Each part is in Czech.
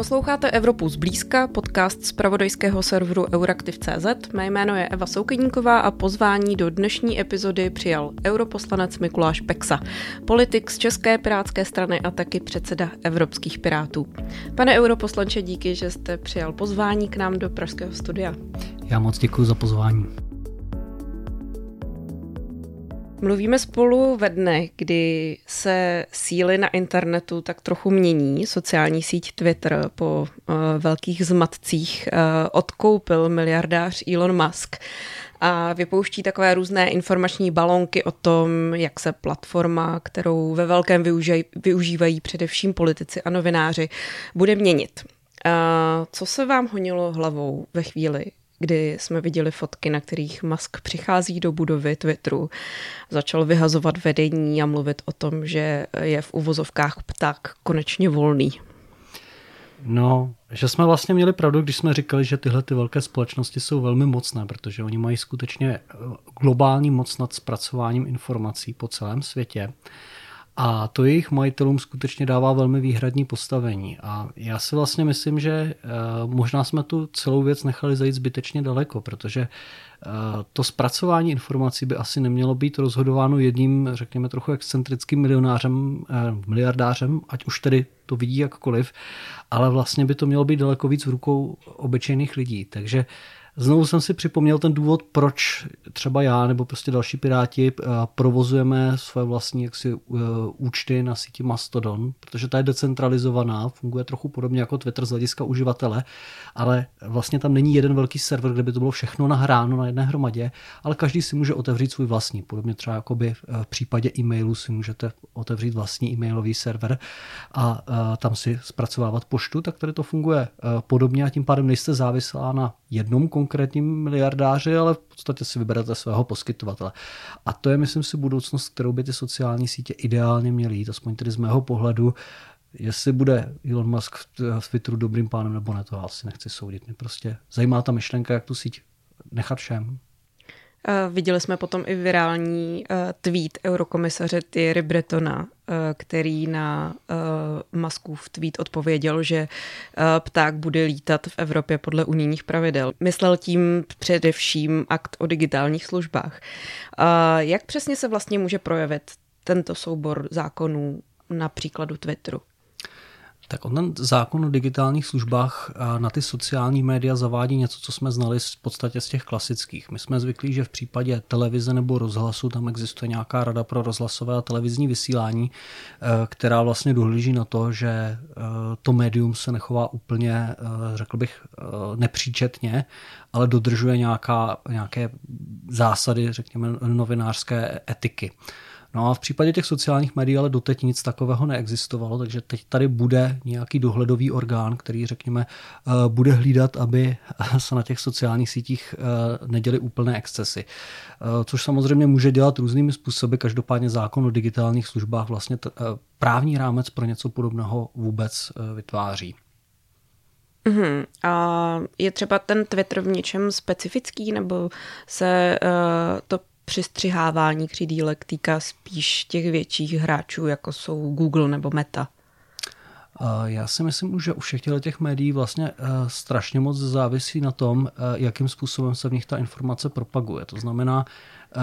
Posloucháte Evropu zblízka, podcast z pravodajského serveru Euraktiv.cz. Mé jméno je Eva Soukeníková a pozvání do dnešní epizody přijal europoslanec Mikuláš Peksa, politik z České pirátské strany a taky předseda Evropských pirátů. Pane europoslanče, díky, že jste přijal pozvání k nám do Pražského studia. Já moc děkuji za pozvání. Mluvíme spolu ve dne, kdy se síly na internetu tak trochu mění. Sociální síť Twitter po uh, velkých zmatcích uh, odkoupil miliardář Elon Musk a vypouští takové různé informační balonky o tom, jak se platforma, kterou ve velkém využij, využívají především politici a novináři, bude měnit. Uh, co se vám honilo hlavou ve chvíli, kdy jsme viděli fotky, na kterých Musk přichází do budovy Twitteru, začal vyhazovat vedení a mluvit o tom, že je v uvozovkách pták konečně volný. No, že jsme vlastně měli pravdu, když jsme říkali, že tyhle ty velké společnosti jsou velmi mocné, protože oni mají skutečně globální moc nad zpracováním informací po celém světě. A to jejich majitelům skutečně dává velmi výhradní postavení. A já si vlastně myslím, že eh, možná jsme tu celou věc nechali zajít zbytečně daleko, protože eh, to zpracování informací by asi nemělo být rozhodováno jedním, řekněme, trochu excentrickým milionářem, eh, miliardářem, ať už tedy to vidí jakkoliv, ale vlastně by to mělo být daleko víc v rukou obyčejných lidí. Takže Znovu jsem si připomněl ten důvod, proč třeba já nebo prostě další piráti eh, provozujeme své vlastní jaksi, eh, účty na síti Mastodon, protože ta je decentralizovaná, funguje trochu podobně jako Twitter z hlediska uživatele, ale vlastně tam není jeden velký server, kde by to bylo všechno nahráno na jedné hromadě, ale každý si může otevřít svůj vlastní. Podobně třeba jakoby eh, v případě e-mailu si můžete otevřít vlastní e-mailový server a tam si zpracovávat poštu, tak tady to funguje podobně a tím pádem nejste závislá na jednom konkrétním miliardáři, ale v podstatě si vyberete svého poskytovatele. A to je, myslím si, budoucnost, kterou by ty sociální sítě ideálně měly jít, aspoň tedy z mého pohledu. Jestli bude Elon Musk v Twitteru dobrým pánem nebo ne, to asi nechci soudit. Mě prostě zajímá ta myšlenka, jak tu síť nechat všem. Eh, viděli jsme potom i virální eh, tweet eurokomisaře Thierry Bretona, eh, který na Muskův tweet odpověděl, že pták bude lítat v Evropě podle unijních pravidel. Myslel tím především akt o digitálních službách. Jak přesně se vlastně může projevit tento soubor zákonů na příkladu Twitteru? Tak on ten zákon o digitálních službách na ty sociální média zavádí něco, co jsme znali v podstatě z těch klasických. My jsme zvyklí, že v případě televize nebo rozhlasu tam existuje nějaká rada pro rozhlasové a televizní vysílání, e, která vlastně dohlíží na to, že e, to médium se nechová úplně, e, řekl bych, nepříčetně, ale dodržuje nějaká, nějaké zásady, řekněme, novinářské etiky. No a v případě těch sociálních médií ale doteď nic takového neexistovalo, takže teď tady bude nějaký dohledový orgán, který, řekněme, eh, bude hlídat, aby se na těch sociálních sítích eh, neděly úplné excesy. Eh, což samozřejmě může dělat různými způsoby, každopádně zákon o digitálních službách vlastně právní rámec pro něco podobného vůbec vytváří. Uhum. A je třeba ten Twitter v něčem specifický, nebo se uh, to přistřihávání křídílek týká spíš těch větších hráčů, jako jsou Google nebo Meta? Já si myslím, že u všech těch médií vlastně eh, strašně moc závisí na tom, eh, jakým způsobem se v nich ta informace propaguje. To znamená, eh,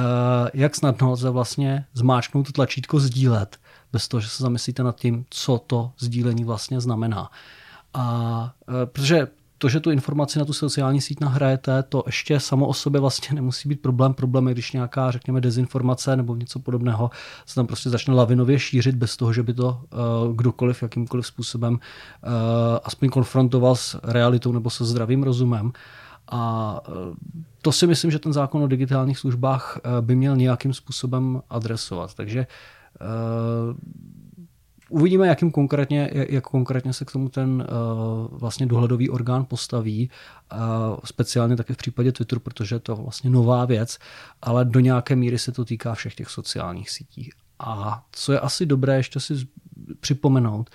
jak snadno lze vlastně zmáčknout tlačítko sdílet, bez toho, že se zamyslíte nad tím, co to sdílení vlastně znamená. A protože to, že tu informaci na tu sociální síť nahrajete, to ještě samo o sobě vlastně nemusí být problém. Problém je, když nějaká, řekněme, dezinformace nebo něco podobného se tam prostě začne lavinově šířit bez toho, že by to uh, kdokoliv jakýmkoliv způsobem uh, aspoň konfrontoval s realitou nebo se zdravým rozumem. A uh, to si myslím, že ten zákon o digitálních službách by měl nějakým způsobem adresovat. Takže uh, Uvidíme, jakým konkrétně, jak konkrétně se k tomu ten uh, vlastně dohledový orgán postaví, uh, speciálně také v případě Twitteru, protože je to vlastně nová věc, ale do nějaké míry se to týká všech těch sociálních sítí. A co je asi dobré ještě si připomenout,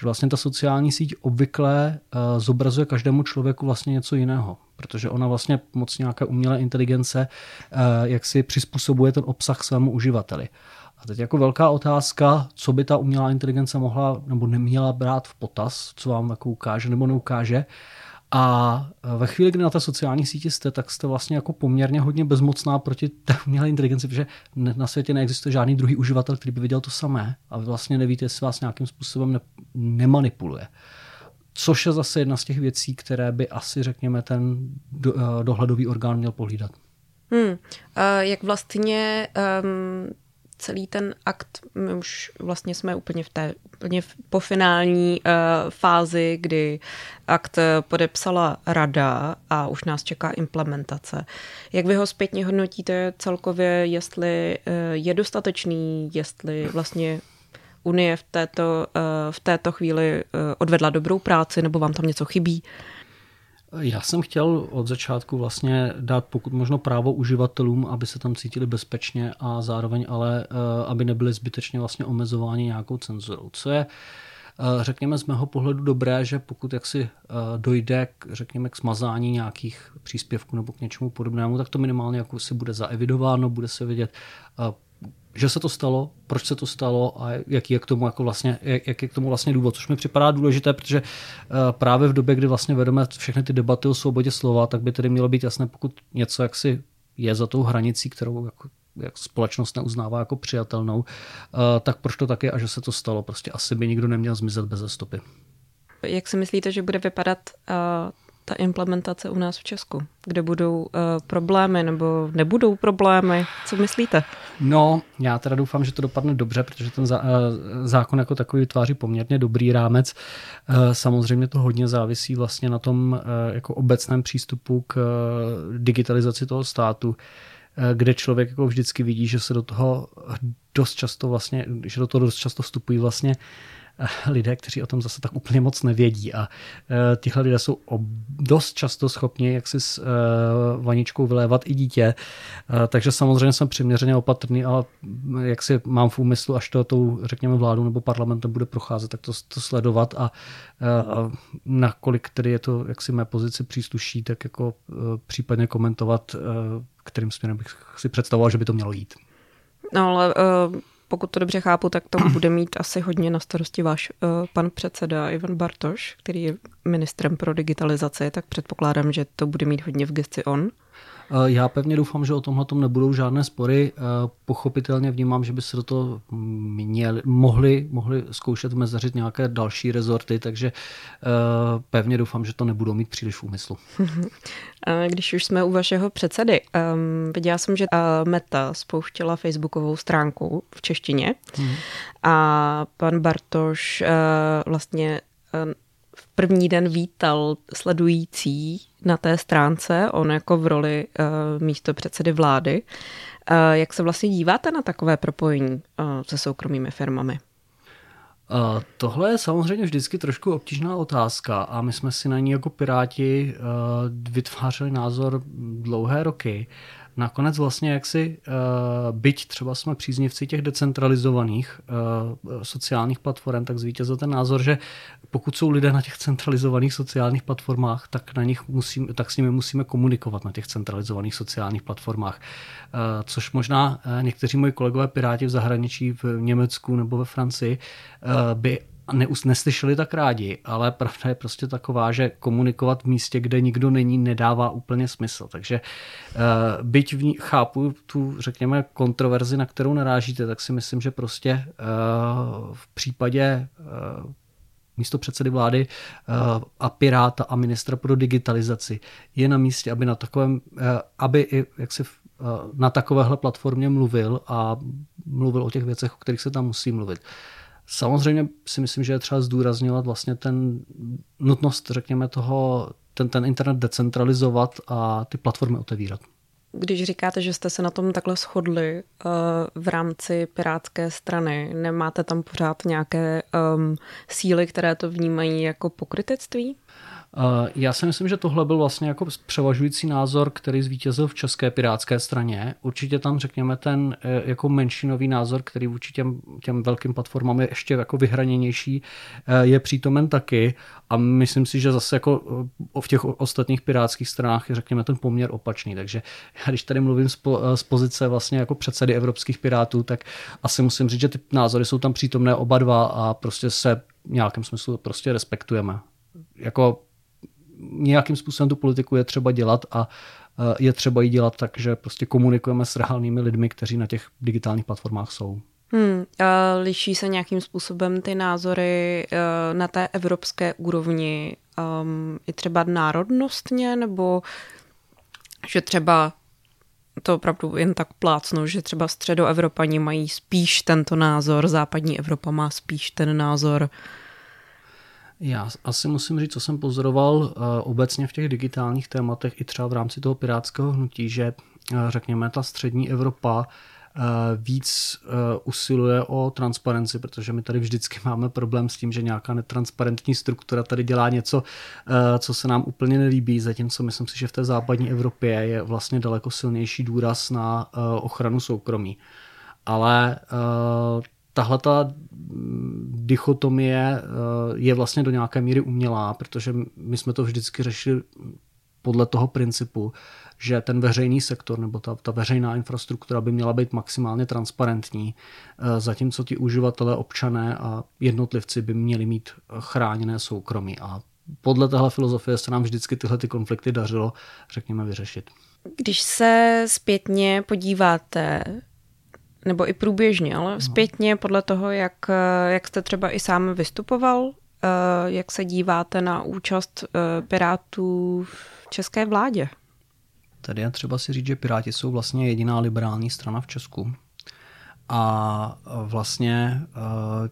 že vlastně ta sociální síť obvykle uh, zobrazuje každému člověku vlastně něco jiného, protože ona vlastně moc nějaké umělé inteligence uh, jak si přizpůsobuje ten obsah svému uživateli. A teď jako velká otázka, co by ta umělá inteligence mohla nebo neměla brát v potaz, co vám jako ukáže nebo neukáže. A ve chvíli, kdy na té sociální síti jste, tak jste vlastně jako poměrně hodně bezmocná proti té umělé inteligenci, protože na světě neexistuje žádný druhý uživatel, který by viděl to samé a vy vlastně nevíte, jestli vás nějakým způsobem ne- nemanipuluje. Což je zase jedna z těch věcí, které by asi, řekněme, ten do, uh, dohledový orgán měl pohlídat. Hmm. Uh, jak vlastně um, celý ten akt, my už vlastně jsme úplně v té úplně po finální uh, fázi, kdy akt podepsala rada a už nás čeká implementace. Jak vy ho zpětně hodnotíte celkově, jestli uh, je dostatečný, jestli vlastně Unie v této, uh, v této chvíli uh, odvedla dobrou práci, nebo vám tam něco chybí? Uh, já jsem chtěl od začátku vlastně dát pokud možno právo uživatelům, aby se tam cítili bezpečně a zároveň ale, eh, aby nebyli zbytečně vlastně omezováni nějakou cenzurou. Co je eh, řekněme z mého pohledu dobré, že pokud jaksi eh, dojde k, řekněme, k smazání nějakých příspěvků nebo k něčemu podobnému, tak to minimálně jako si bude zaevidováno, bude se vidět, že se to stalo, proč se to stalo a jaký je k tomu jako vlastně, jak je k tomu vlastně důvod, což mi připadá důležité, protože eh, právě v době, kdy vlastně vedeme všechny ty debaty o svobodě slova, tak by tedy mělo být jasné, pokud něco jaksi je za tou hranicí, kterou jako jak společnost neuznává jako přijatelnou, eh, tak proč to tak je a že se to stalo. Prostě asi by nikdo neměl zmizet bez stopy. Jak si myslíte, že bude vypadat uh ta implementace u nás v Česku? Kde budou uh, problémy nebo nebudou problémy? Co myslíte? No, já teda doufám, že to dopadne dobře, protože ten uh, zákon jako takový vytváří poměrně dobrý rámec. Uh, samozřejmě to hodně závisí vlastně na tom uh, jako obecném přístupu k uh, digitalizaci toho státu kde člověk jako vždycky vidí, že se do toho dost často vlastně, že do toho dost často vstupují vlastně lidé, kteří o tom zase tak úplně moc nevědí. A uh, tyhle lidé jsou dost často schopni jak si s uh, vaničkou vylévat i dítě. Uh, takže samozřejmě jsem přiměřeně opatrný, ale jak si mám v úmyslu, až to tou, řekněme, vládu nebo parlamentem bude procházet, tak to, to sledovat a, uh, nakolik tedy je to, jak si mé pozici přísluší, tak jako případně komentovat, kterým směrem bych si představoval, že by to mělo jít. No ale uh pokud to dobře chápu, tak to bude mít asi hodně na starosti váš uh, pan předseda Ivan Bartoš, který je ministrem pro digitalizaci, tak předpokládám, že to bude mít hodně v gesci on. Eh, já pevně doufám, že o tomhle nebudou žádné spory. Eh, pochopitelně vnímám, že by se do toho měli, mohli, mohli zkoušet mezařit nějaké další rezorty, takže eh, pevně doufám, že to nebudou mít příliš v úmyslu. Když už jsme u vašeho předsedy, um, viděla jsem, že Meta spouštěla facebookovou stránku v češtině hmm. a pan Bartoš uh, vlastně první den vítal sledující na té stránce, on jako v roli uh, místo předsedy vlády. Uh, jak se vlastně díváte na takové propojení uh, se soukromými firmami? Uh, tohle je samozřejmě vždycky trošku obtížná otázka a my jsme si na ní jako Piráti uh, vytvářeli názor dlouhé roky nakonec vlastně jaksi, uh, byť třeba jsme příznivci těch decentralizovaných uh, sociálních platform, tak zvítězil ten názor, že pokud jsou lidé na těch centralizovaných sociálních platformách, tak, na nich musím, tak s nimi musíme komunikovat na těch centralizovaných sociálních platformách. Uh, což možná někteří moji kolegové piráti v zahraničí, v Německu nebo ve Francii, by neus, neslyšeli tak rádi, ale pravda je prostě taková, že komunikovat v místě, kde nikdo není, nedává úplně smysl. Takže uh, byť v ní chápu tu, řekněme, kontroverzi, na kterou narážíte, tak si myslím, že prostě uh, v případě uh, místo předsedy vlády a Piráta a ministra pro digitalizaci je na místě, aby na takovém, aby i jak si na takovéhle platformě mluvil a mluvil o těch věcech, o kterých se tam musí mluvit. Samozřejmě si myslím, že je třeba zdůrazňovat vlastně ten nutnost, řekněme, toho, ten, ten internet decentralizovat a ty platformy otevírat. Když říkáte, že jste se na tom takhle shodli uh, v rámci Pirátské strany, nemáte tam pořád nějaké um, síly, které to vnímají jako pokrytectví? Já si myslím, že tohle byl vlastně jako převažující názor, který zvítězil v České pirátské straně. Určitě tam řekněme ten e, jako menšinový názor, který vůči těm, těm velkým platformám je ještě jako vyhraněnější, e, je přítomen taky. A myslím si, že zase jako e, v těch ostatních pirátských stranách je řekněme ten poměr opačný. Takže já když tady mluvím z pozice vlastně jako předsedy evropských pirátů, tak asi musím říct, že ty názory jsou tam přítomné oba dva a prostě se v nějakém smyslu prostě respektujeme. Jako nějakým způsobem tu politiku je třeba dělat a je třeba ji dělat tak, že prostě komunikujeme s reálnými lidmi, kteří na těch digitálních platformách jsou. Hmm, a liší se nějakým způsobem ty názory uh, na té evropské úrovni um, i třeba národnostně, nebo že třeba to opravdu jen tak plácnu, že třeba středoevropani mají spíš tento názor, západní Evropa má spíš ten názor uh, já asi musím říct, co jsem pozoroval uh, obecně v těch digitálních tématech i třeba v rámci toho pirátského hnutí, že uh, řekněme ta střední Evropa uh, víc usiluje o transparenci, protože my tady vždycky máme problém s tím, že nějaká netransparentní struktura tady dělá něco, co se nám úplně nelíbí, zatímco myslím si, že v té západní Evropě je vlastně daleko silnější důraz na ochranu soukromí. Ale tahle ta dichotomie eh, je vlastně do nějaké míry umělá, protože my jsme to vždycky řešili podle toho principu, že ten veřejný sektor nebo ta, ta veřejná infrastruktura by měla být maximálně transparentní, eh, zatímco ti uživatelé, občané a jednotlivci by měli mít chráněné soukromí. A podle téhle filozofie se nám vždycky tyhle ty konflikty dařilo, řekněme, vyřešit. Když se zpětně podíváte nebo i průběžně, ale no. zpětně podle toho, jak, jak jste třeba i sám vystupoval, eh, jak se díváte na účast eh, Pirátů v české vládě? Tady je třeba si říct, že Piráti jsou vlastně jediná liberální strana v Česku. A vlastně eh,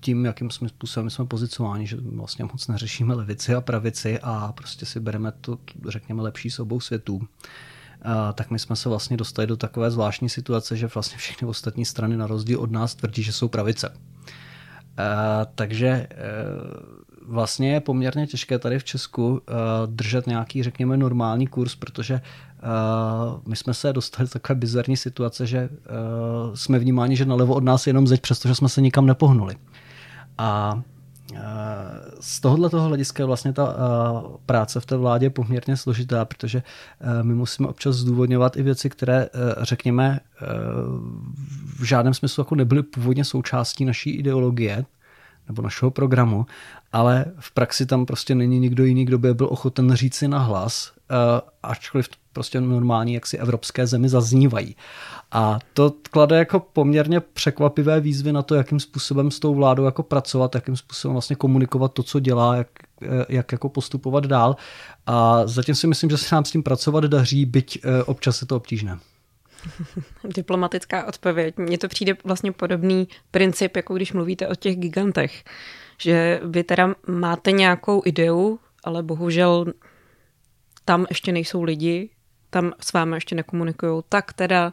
tím, jakým jsme způsobem jsme pozicováni, že vlastně moc neřešíme levici a pravici a prostě si bereme to, řekněme, lepší s obou světů, tak my jsme se vlastně dostali do takové zvláštní situace, že vlastně všechny ostatní strany na rozdíl od nás tvrdí, že jsou pravice. Takže e, vlastně je poměrně těžké tady v Česku e, držet nějaký, řekněme, normální kurz, protože e, my jsme se dostali do takové bizarní situace, že jsme vnímáni, že nalevo od nás je jenom zeď, přestože jsme se nikam nepohnuli. A z tohohle toho hlediska je vlastně ta práce v té vládě poměrně složitá, protože my musíme občas zdůvodňovat i věci, které, řekněme, v žádném smyslu jako nebyly původně součástí naší ideologie nebo našeho programu, ale v praxi tam prostě není nikdo jiný, kdo by byl ochoten říct si nahlas, ačkoliv prostě normální jaksi evropské zemi zaznívají. A to klade jako poměrně překvapivé výzvy na to, jakým způsobem s tou vládou jako pracovat, jakým způsobem vlastně komunikovat to, co dělá, jak, jak jako postupovat dál. A zatím si myslím, že se nám s tím pracovat daří, byť eh, občas je to obtížné. Diplomatická odpověď. Mně to přijde vlastně podobný princip, jako když mluvíte o těch gigantech. Že vy teda máte nějakou ideu, ale bohužel tam ještě nejsou lidi, tam s vámi ještě nekomunikují, tak teda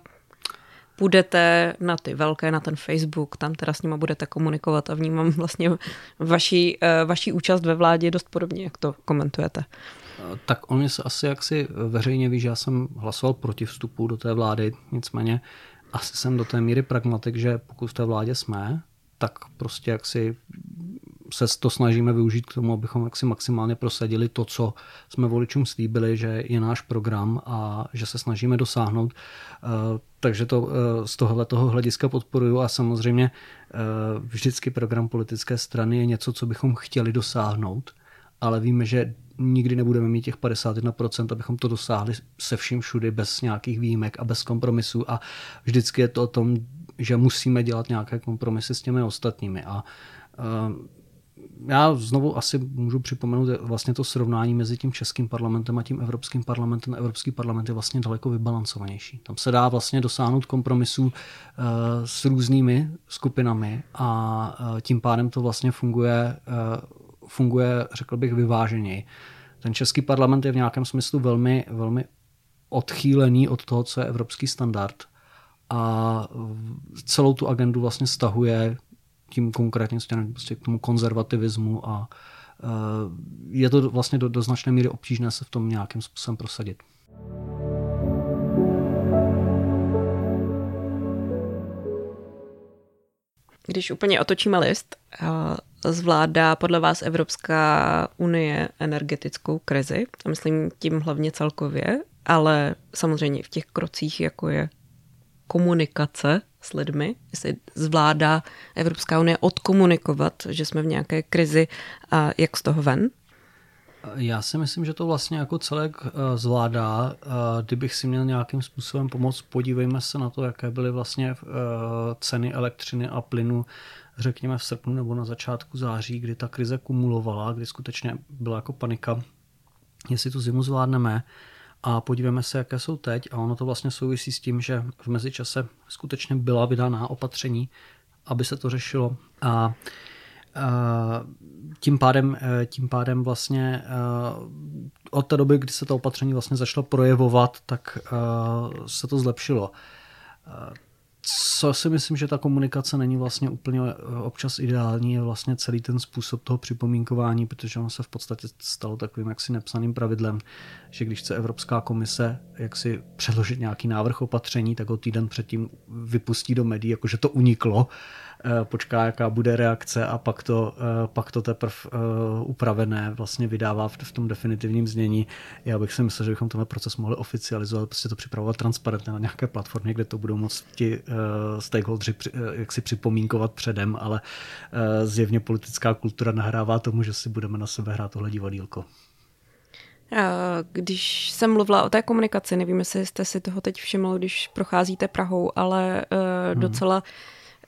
půjdete na ty velké, na ten Facebook, tam teda s nimi budete komunikovat a vnímám vlastně vaší, eh, vaší účast ve vládě dost podobně, jak to komentujete. Tak on se asi jaksi veřejně ví, že já jsem hlasoval proti vstupu do té vlády, nicméně asi jsem do té míry pragmatik, že pokud v té vládě jsme, tak prostě jaksi se to snažíme využít k tomu, abychom jaksi maximálně prosadili to, co jsme voličům slíbili, že je náš program a že se snažíme dosáhnout. Eh, takže to eh, z tohohle toho hlediska podporuju a samozřejmě eh, vždycky program politické strany je něco, co bychom chtěli dosáhnout, ale víme, že nikdy nebudeme mít těch 51%, abychom to dosáhli se vším všudy bez nějakých výjimek a bez kompromisů a vždycky je to o tom, že musíme dělat nějaké kompromisy s těmi ostatními a já znovu asi můžu připomenout vlastně to srovnání mezi tím českým parlamentem a tím evropským parlamentem. Evropský parlament je vlastně daleko vybalancovanější. Tam se dá vlastně dosáhnout kompromisů eh, s různými skupinami a eh, tím pádem to vlastně funguje, eh, funguje řekl bych, vyváženěji. Ten český parlament je v nějakém smyslu velmi, velmi odchýlený od toho, co je evropský standard a celou tu agendu vlastně stahuje tím konkrétním směrem prostě k tomu konzervativismu a je to vlastně do, do značné míry obtížné se v tom nějakým způsobem prosadit. Když úplně otočíme list, zvládá podle vás Evropská unie energetickou krizi? Myslím tím hlavně celkově, ale samozřejmě v těch krocích, jako je komunikace s lidmi, jestli zvládá Evropská unie odkomunikovat, že jsme v nějaké krizi a jak z toho ven? Já si myslím, že to vlastně jako celek eh, zvládá. Eh, kdybych si měl nějakým způsobem pomoct, podívejme se na to, jaké byly vlastně eh, ceny elektřiny a plynu řekněme v srpnu nebo na začátku září, kdy ta krize kumulovala, kdy skutečně byla jako panika, jestli tu zimu zvládneme a podívejme se, jaké jsou teď. A ono to vlastně souvisí s tím, že v mezičase skutečně byla vydaná opatření, aby se to řešilo. A tím pádem, e, tím pádem vlastně e, od té doby, kdy se to opatření vlastně začalo projevovat, tak e, se to zlepšilo co si myslím, že ta komunikace není vlastně úplně eh, občas ideální, je vlastně celý ten způsob toho připomínkování, protože ono se v podstatě stalo takovým jaksi nepsaným pravidlem, že když chce Evropská komise jaksi předložit nějaký návrh opatření, tak ho týden předtím vypustí do médií, jakože to uniklo počká, jaká bude reakce a pak to, eh, pak to teprve eh, upravené vlastně vydává v tom definitivním znění. Já bych si myslel, že bychom tenhle proces mohli oficializovat, prostě to připravovat transparentně na nějaké platformě, kde to budou moct ti stakeholdři jak si připomínkovat předem, ale zjevně politická kultura nahrává tomu, že si budeme na sebe hrát tohle divadílko. Když jsem mluvila o té komunikaci, nevím, jestli jste si toho teď všiml, když procházíte Prahou, ale hmm.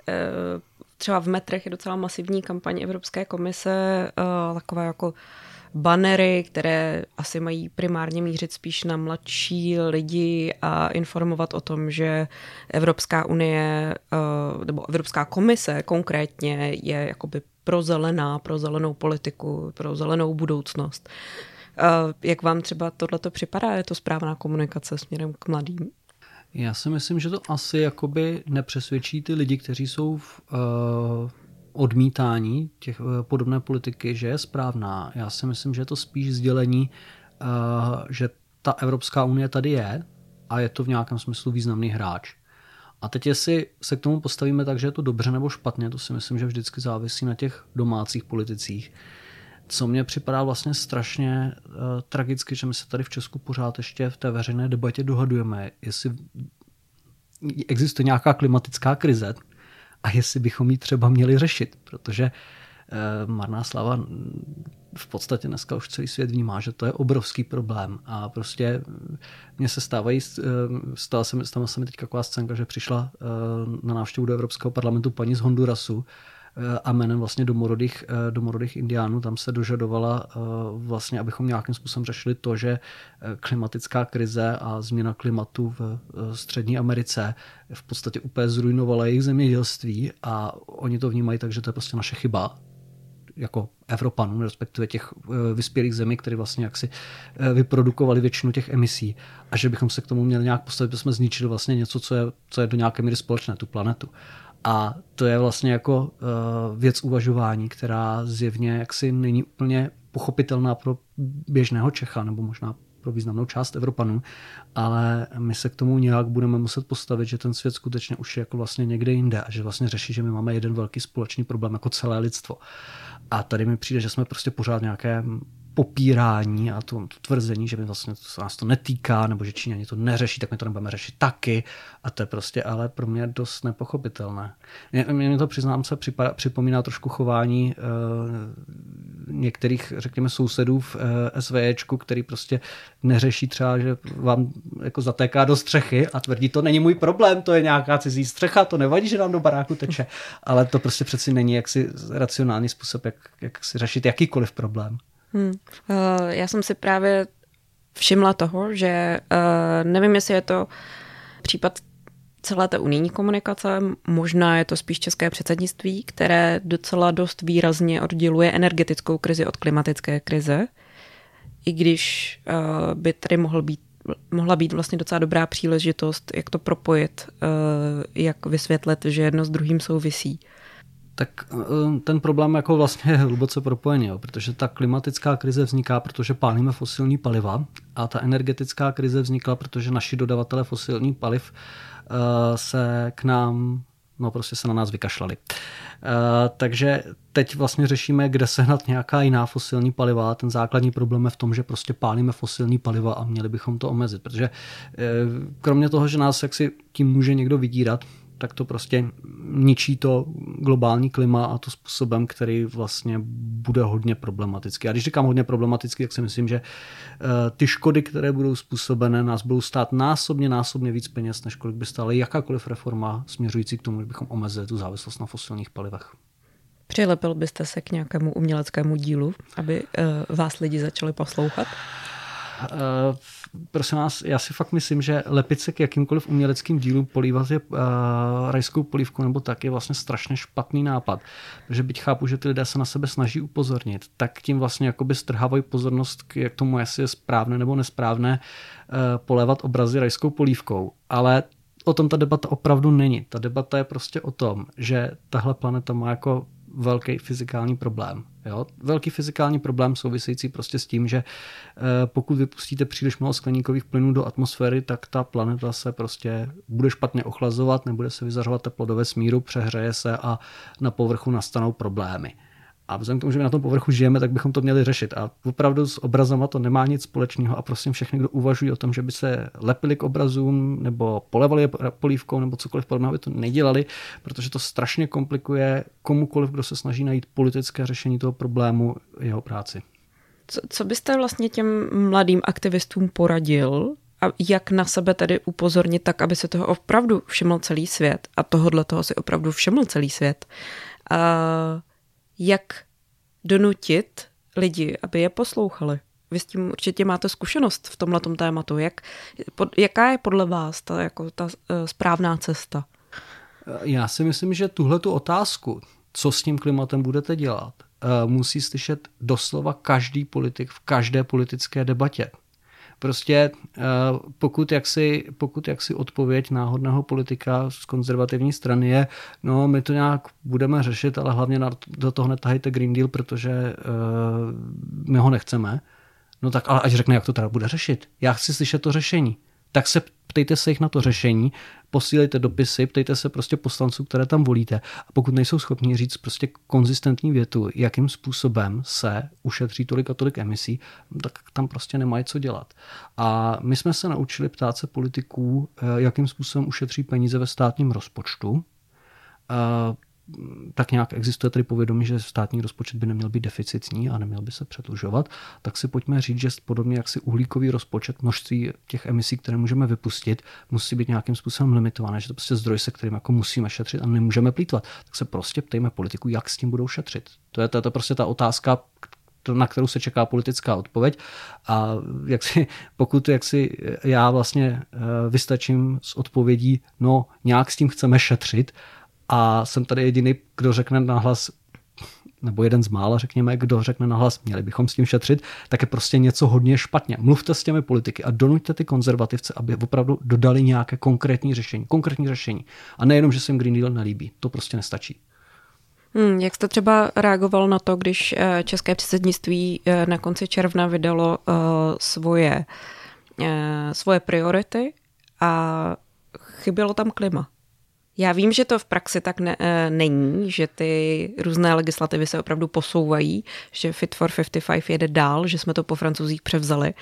Docela třeba v metrech je docela masivní kampaň Evropské komise, eh, takové jako banery, které asi mají primárně mířit spíš na mladší lidi a informovat o tom, že Evropská unie eh, nebo Evropská komise konkrétně je jakoby pro zelená, pro zelenou politiku, pro zelenou budoucnost. Eh, jak vám třeba tohleto připadá? Je to správná komunikace směrem k mladým? Já si myslím, že to asi jakoby nepřesvědčí ty lidi, kteří jsou v uh, odmítání těch uh, podobné politiky, že je správná. Já si myslím, že je to spíš sdělení, uh, že ta Evropská unie tady je a je to v nějakém smyslu významný hráč. A teď jestli se k tomu postavíme tak, že je to dobře nebo špatně, to si myslím, že vždycky závisí na těch domácích politicích co mě připadá vlastně strašně uh, tragicky, že my se tady v Česku pořád ještě v té veřejné debatě dohadujeme, jestli existuje nějaká klimatická krize a jestli bychom ji třeba měli řešit, protože uh, marná slava v podstatě dneska už celý svět vnímá, že to je obrovský problém a prostě mně se stávají, eh, stala se, stala se mi teď taková scénka, že přišla na návštěvu do Evropského parlamentu paní z Hondurasu a jménem vlastně domorodých, eh, domorodých indiánů. Tam se dožadovala eh, vlastně, abychom nějakým způsobem řešili to, že eh, klimatická krize a změna klimatu v střední Americe v podstatě úplně zrujnovala jejich zemědělství a oni to vnímají tak, že to je prostě naše chyba, jako Evropanů, respektive těch vyspělých zemí, které vlastně jaksi vyprodukovali většinu těch emisí a že bychom se k tomu měli nějak postavit, protože jsme zničili vlastně něco, co je, co je do nějaké míry společné, tu planetu. A to je vlastně jako uh, věc uvažování, která zjevně jaksi není úplně pochopitelná pro běžného Čecha, nebo možná pro významnou část Evropanů, ale my se k tomu nějak budeme muset postavit, že ten svět skutečně už je jako vlastně někde jinde a že vlastně řeší, že my máme jeden velký společný problém jako celé lidstvo. A tady mi přijde, že jsme prostě pořád nějaké popírání a to, to tvrzení, že by vlastně to, nás to netýká, nebo že Číňani to neřeší, tak my to nebudeme řešit taky. A to je prostě ale pro mě dost nepochopitelné. Mě, mě to přiznám se připa, připomíná trošku chování uh, některých, řekněme, sousedů v uh, SVEčku, který prostě neřeší třeba, že vám jako zatéká do střechy a tvrdí, to není můj problém, to je nějaká cizí střecha, to nevadí, že nám do baráku teče. Ale to prostě přeci není jaksi racionální způsob, jak, jak si řešit jakýkoliv problém. Hmm. Uh, já jsem si právě všimla toho, že uh, nevím, jestli je to případ celé té unijní komunikace, možná je to spíš české předsednictví, které docela dost výrazně odděluje energetickou krizi od klimatické krize, i když uh, by tady mohl být mohla být vlastně docela dobrá příležitost, jak to propojit, jak vysvětlit, že jedno s druhým souvisí. Tak eh, ten problém jako vlastně je hluboce propojený, jo, protože ta klimatická krize vzniká, protože pálíme fosilní paliva a ta energetická krize vznikla, protože naši dodavatele fosilní paliv uh, se k nám, no prostě se na nás vykašlali. Uh, takže teď vlastně řešíme, kde sehnat nějaká jiná fosilní paliva. Ten základní problém je v tom, že prostě pálíme fosilní paliva a měli bychom to omezit, protože kromě toho, že nás jaksi tím může někdo vydírat, tak to prostě ničí to globální klima a to způsobem, který vlastně bude hodně problematický. A když říkám hodně problematický, tak si myslím, že eh, ty škody, které budou způsobené, nás budou stát násobně, násobně víc peněz, než kolik by stála jakákoliv reforma směřující k tomu, že bychom omezili tu závislost na fosilních palivech. Přilepil byste se k nějakému uměleckému dílu, aby uh, vás lidi začali poslouchat? Uh, prosím vás, já si fakt myslím, že lepit se k jakýmkoliv uměleckým dílu, polívat je uh, rajskou polívkou nebo tak je vlastně strašně špatný nápad. Protože byť chápu, že ty lidé se na sebe snaží upozornit, tak tím vlastně jakoby strhávají pozornost k jak tomu, jestli je správné nebo nesprávné uh, polévat obrazy rajskou polívkou. Ale o tom ta debata opravdu není. Ta debata je prostě o tom, že tahle planeta má jako velký fyzikální problém. Jo? Velký fyzikální problém související prostě s tím, že eh, pokud vypustíte příliš mnoho skleníkových plynů do atmosféry, tak ta planeta se prostě bude špatně ochlazovat, nebude se vyzařovat teplo do vesmíru, přehřeje se a na povrchu nastanou problémy. A vzhledem k tomu, že my na tom povrchu žijeme, tak bychom to měli řešit. A opravdu s obrazama to nemá nic společného a prosím všechny, kdo uvažují o tom, že by se lepili k obrazům nebo polevali je polívkou nebo cokoliv podobného, aby to nedělali, protože to strašně komplikuje komukoliv, kdo se snaží najít politické řešení toho problému jeho práci. Co, co byste vlastně těm mladým aktivistům poradil, a jak na sebe tedy upozornit tak, aby se toho opravdu všiml celý svět a tohodle toho si opravdu všiml celý svět. A jak donutit lidi, aby je poslouchali. Vy s tím určitě máte zkušenost v tomhle tématu. Jak, pod, jaká je podle vás ta, jako ta uh, správná cesta? Já si myslím, že tuhle tu otázku, co s tím klimatem budete dělat, uh, musí slyšet doslova každý politik v každé politické debatě. Prostě eh, pokud jaksi, pokud jaksi odpověď náhodného politika z konzervativní strany je, no my to nějak budeme řešit, ale hlavně do toho netahejte Green Deal, protože uh, my ho nechceme, no tak ale ať řekne, jak to teda bude řešit. Já chci slyšet to řešení. Tak se ptejte se jich na to řešení, posílejte dopisy, ptejte se prostě poslanců, které tam volíte a pokud nejsou schopni říct prostě konzistentní větu, jakým způsobem se ušetří tolik a tolik emisí, tak tam prostě nemají co dělat. A my jsme se naučili ptát se politiků, eh, jakým způsobem ušetří peníze ve státním rozpočtu, eh, tak nějak existuje tedy povědomí, že státní rozpočet by neměl být deficitní a neměl by se předlužovat, tak si pojďme říct, že podobně jak si uhlíkový rozpočet, množství těch emisí, které můžeme vypustit, musí být nějakým způsobem limitované, že to prostě zdroj, se kterým jako musíme šetřit a nemůžeme plítvat. Tak se prostě ptejme politiku, jak s tím budou šetřit. To je, to, to je prostě ta otázka, na kterou se čeká politická odpověď. A jak si, pokud jak si já vlastně eh, vystačím s odpovědí, no nějak s tím chceme šetřit, a jsem tady jediný, kdo řekne nahlas, nebo jeden z mála, řekněme, kdo řekne nahlas, měli bychom s tím šetřit, tak je prostě něco hodně špatně. Mluvte s těmi politiky a donuďte ty konzervativce, aby opravdu dodali nějaké konkrétní řešení. Konkrétní řešení. A nejenom, že se jim Green Deal nelíbí. To prostě nestačí. Hmm, jak jste třeba reagoval na to, když eh, české předsednictví eh, na konci června vydalo uh, svoje, svoje priority a chybělo tam klima? Já vím, že to v praxi tak ne, e, není, že ty různé legislativy se opravdu posouvají, že Fit for 55 jede dál, že jsme to po francouzích převzali,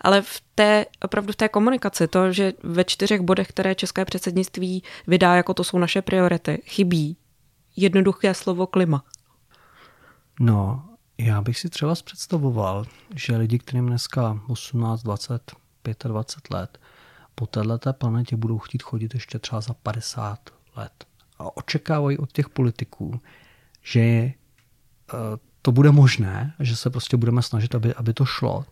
ale v té, opravdu v té komunikaci, to, že ve čtyřech bodech, které české předsednictví vydá, jako to jsou naše priority, chybí jednoduché slovo klima. No, já bych si třeba představoval, že lidi, kterým dneska 18, 20, 25 let, po této planetě budou chtít chodit ještě třeba za 50 let a očekávají od těch politiků, že eh, to bude možné, že se prostě budeme snažit, aby, aby to šlo.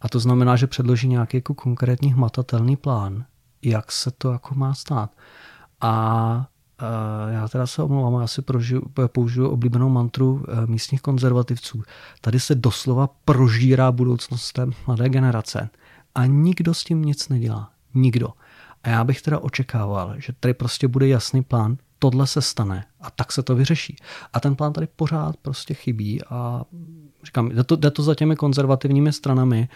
A to znamená, že předloží nějaký jako konkrétní hmatatelný plán, jak se to jako má stát. A uh, já teda se omlouvám, já si prožiju, použiju oblíbenou mantru uh, místních konzervativců. Tady se doslova prožírá budoucnost té mladé generace a nikdo s tím nic nedělá. Nikdo. A já bych teda očekával, že tady prostě bude jasný plán, tohle se stane a tak se to vyřeší. A ten plán tady pořád prostě chybí a říkám, jde to, jde to za těmi konzervativními stranami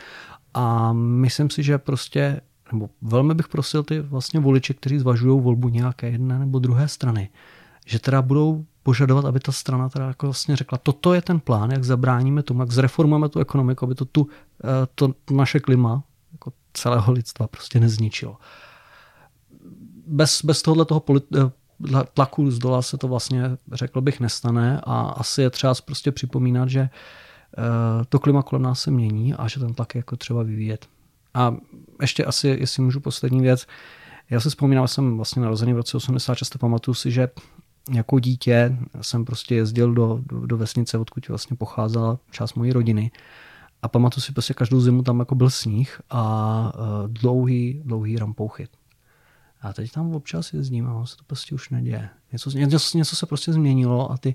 a myslím si, že prostě, nebo velmi bych prosil ty vlastně voliče, kteří zvažují volbu nějaké jedné nebo druhé strany, že teda budou požadovat, aby ta strana teda jako vlastně řekla, toto je ten plán, jak zabráníme tomu, jak zreformujeme tu ekonomiku, aby to tu, eh, to naše klima jako celého lidstva prostě nezničilo. Bez, bez tohohle toho polit- eh, tlaku z dola se to vlastně, řekl bych, nestane a asi je třeba prostě připomínat, že eh, to klima kolem nás se mění a že ten tlak je jako třeba vyvíjet. A ještě asi, jestli můžu poslední věc, já si vzpomínám, jsem vlastně narozený v roce 86, pamatuju si, že jako dítě jsem prostě jezdil do, do, do vesnice, odkud vlastně pocházela část mojí rodiny. A pamatuju si prostě každou zimu tam jako byl sníh a uh, dlouhý, dlouhý rampouchy. A teď tam občas jezdím a se to prostě už neděje. Něco, něco, něco se prostě změnilo a ty,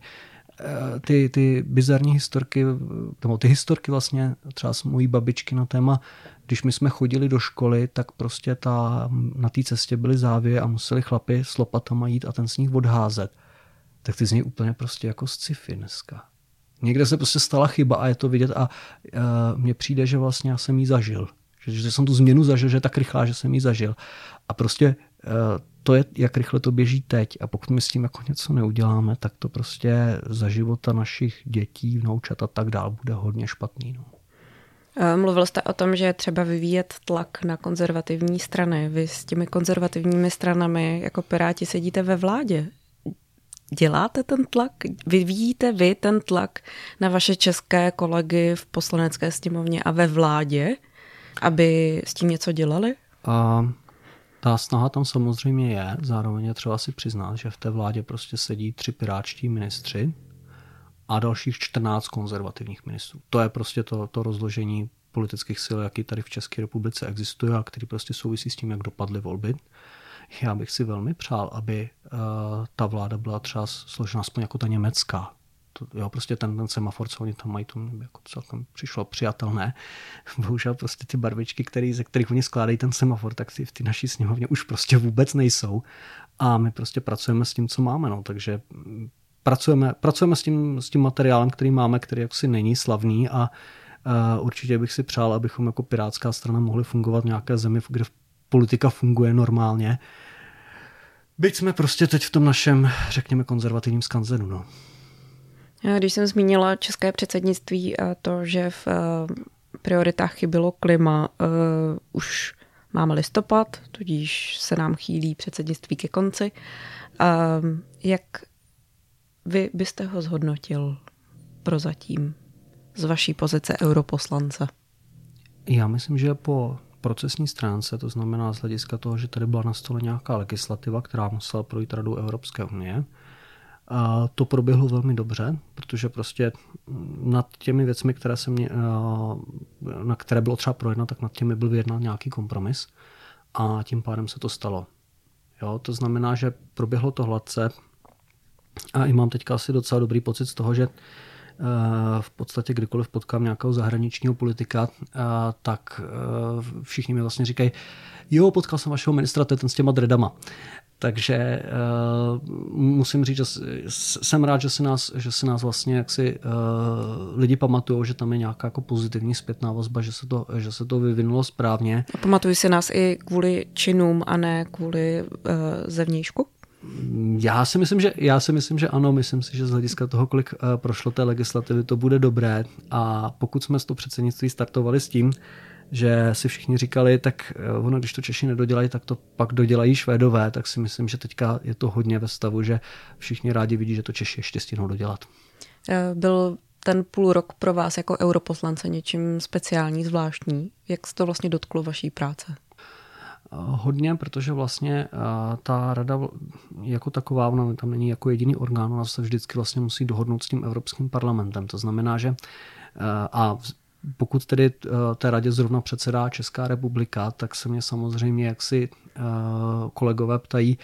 uh, ty, ty bizarní historky, nebo ty historky vlastně třeba s mojí babičky na téma, když my jsme chodili do školy, tak prostě ta, na té cestě byly závě a museli chlapi s lopatama jít a ten sníh odházet tak ty z něj úplně prostě jako z sci-fi dneska. Někde se prostě stala chyba a je to vidět a uh, mně přijde, že vlastně já jsem ji zažil. Že, že jsem tu změnu zažil, že je tak rychlá, že jsem ji zažil. A prostě to je, jak rychle to běží teď a pokud my s tím jako něco neuděláme, tak to prostě za života našich dětí, vnoučat a tak dál bude hodně špatný. No. Eh, mluvil jste o tom, že je třeba vyvíjet tlak na konzervativní strany. Vy s těmi konzervativními stranami jako Piráti sedíte ve vládě děláte ten tlak? Vyvíjíte vy ten tlak na vaše české kolegy v poslanecké sněmovně a ve vládě, aby s tím něco dělali? A ta snaha tam samozřejmě je, zároveň je třeba si přiznat, že v té vládě prostě sedí tři piráčtí ministři a dalších 14 konzervativních ministrů. To je prostě to, to rozložení politických sil, jaký tady v České republice existuje a který prostě souvisí s tím, jak dopadly volby. Já bych si velmi přál, aby uh, ta vláda byla třeba složena aspoň jako ta německá. To, jo, prostě ten, ten semafor, co oni tam mají, to mě jako celkem přišlo přijatelné. Bohužel prostě ty barvičky, který, ze kterých oni skládají ten semafor, tak ty v té naší sněmovně už prostě vůbec nejsou. A my prostě pracujeme s tím, co máme. No. Takže mm, pracujeme, pracujeme s, tím, s tím materiálem, který máme, který jaksi není slavný a uh, určitě bych si přál, abychom jako pirátská strana mohli fungovat v nějaké zemi, kde politika funguje normálně. Byť jsme prostě teď v tom našem, řekněme, konzervativním skanzenu. No. Když jsem zmínila české předsednictví a to, že v eh, prioritách chybilo klima, uh, už máme listopad, tudíž se nám chýlí předsednictví ke konci. Uh, jak vy byste ho zhodnotil prozatím z vaší pozice europoslance? Já myslím, že po procesní stránce, to znamená z hlediska toho, že tady byla na stole nějaká legislativa, která musela projít Radu Evropské unie, a to proběhlo velmi dobře, protože prostě nad těmi věcmi, které se mě, na které bylo třeba projednat, tak nad těmi byl vyjednán nějaký kompromis a tím pádem se to stalo. Jo, to znamená, že proběhlo to hladce a i mám teďka asi docela dobrý pocit z toho, že Eh, v podstatě kdykoliv potkám nějakého zahraničního politika, eh, tak eh, všichni mi vlastně říkají, jo, potkal jsem vašeho ministra, to je ten s těma dredama. Takže uh, musím říct, že jsem rád, že se nás, že se nás vlastně jaksi uh, lidi pamatují, že tam je nějaká jako pozitivní zpětná vazba, že se to, že se to vyvinulo správně. A pamatují se nás i kvůli činům a ne kvůli uh, zevnějšku? Já si myslím, že já si myslím, že ano, myslím si, že z hlediska toho, kolik uh, prošlo té legislativy, to bude dobré. A pokud jsme z toho předsednictví startovali s tím, že si všichni říkali, tak uh, ono, když to Češi nedodělají, tak to pak dodělají Švédové, tak si myslím, že teďka je to hodně ve stavu, že všichni rádi vidí, že to Češi ještě stihnou dodělat. Eh, byl ten půl rok pro vás jako europoslance něčím speciální, zvláštní? Jak se to vlastně dotklo vaší práce? Hodně, protože vlastně ta rada jako taková, ona tam není jako jediný orgán, ona se vždycky vlastně musí dohodnout s tím Evropským parlamentem. To znamená, že a pokud tedy té radě zrovna předsedá Česká republika, tak se mě samozřejmě jaksi kolegové ptají,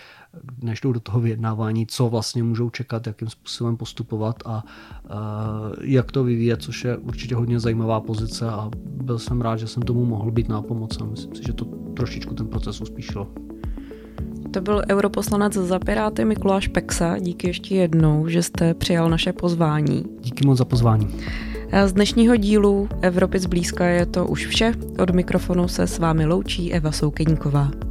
než jdou do toho vyjednávání, co vlastně můžou čekat, jakým způsobem postupovat a jak to vyvíjet, což je určitě hodně zajímavá pozice a byl jsem rád, že jsem tomu mohl být nápomocen. Myslím si, že to trošičku ten proces uspíšilo. To byl europoslanec za Piráty Mikuláš Peksa. Díky ještě jednou, že jste přijal naše pozvání. Díky moc za pozvání. Z dnešního dílu Evropy zblízka je to už vše. Od mikrofonu se s vámi loučí Eva Soukeníková.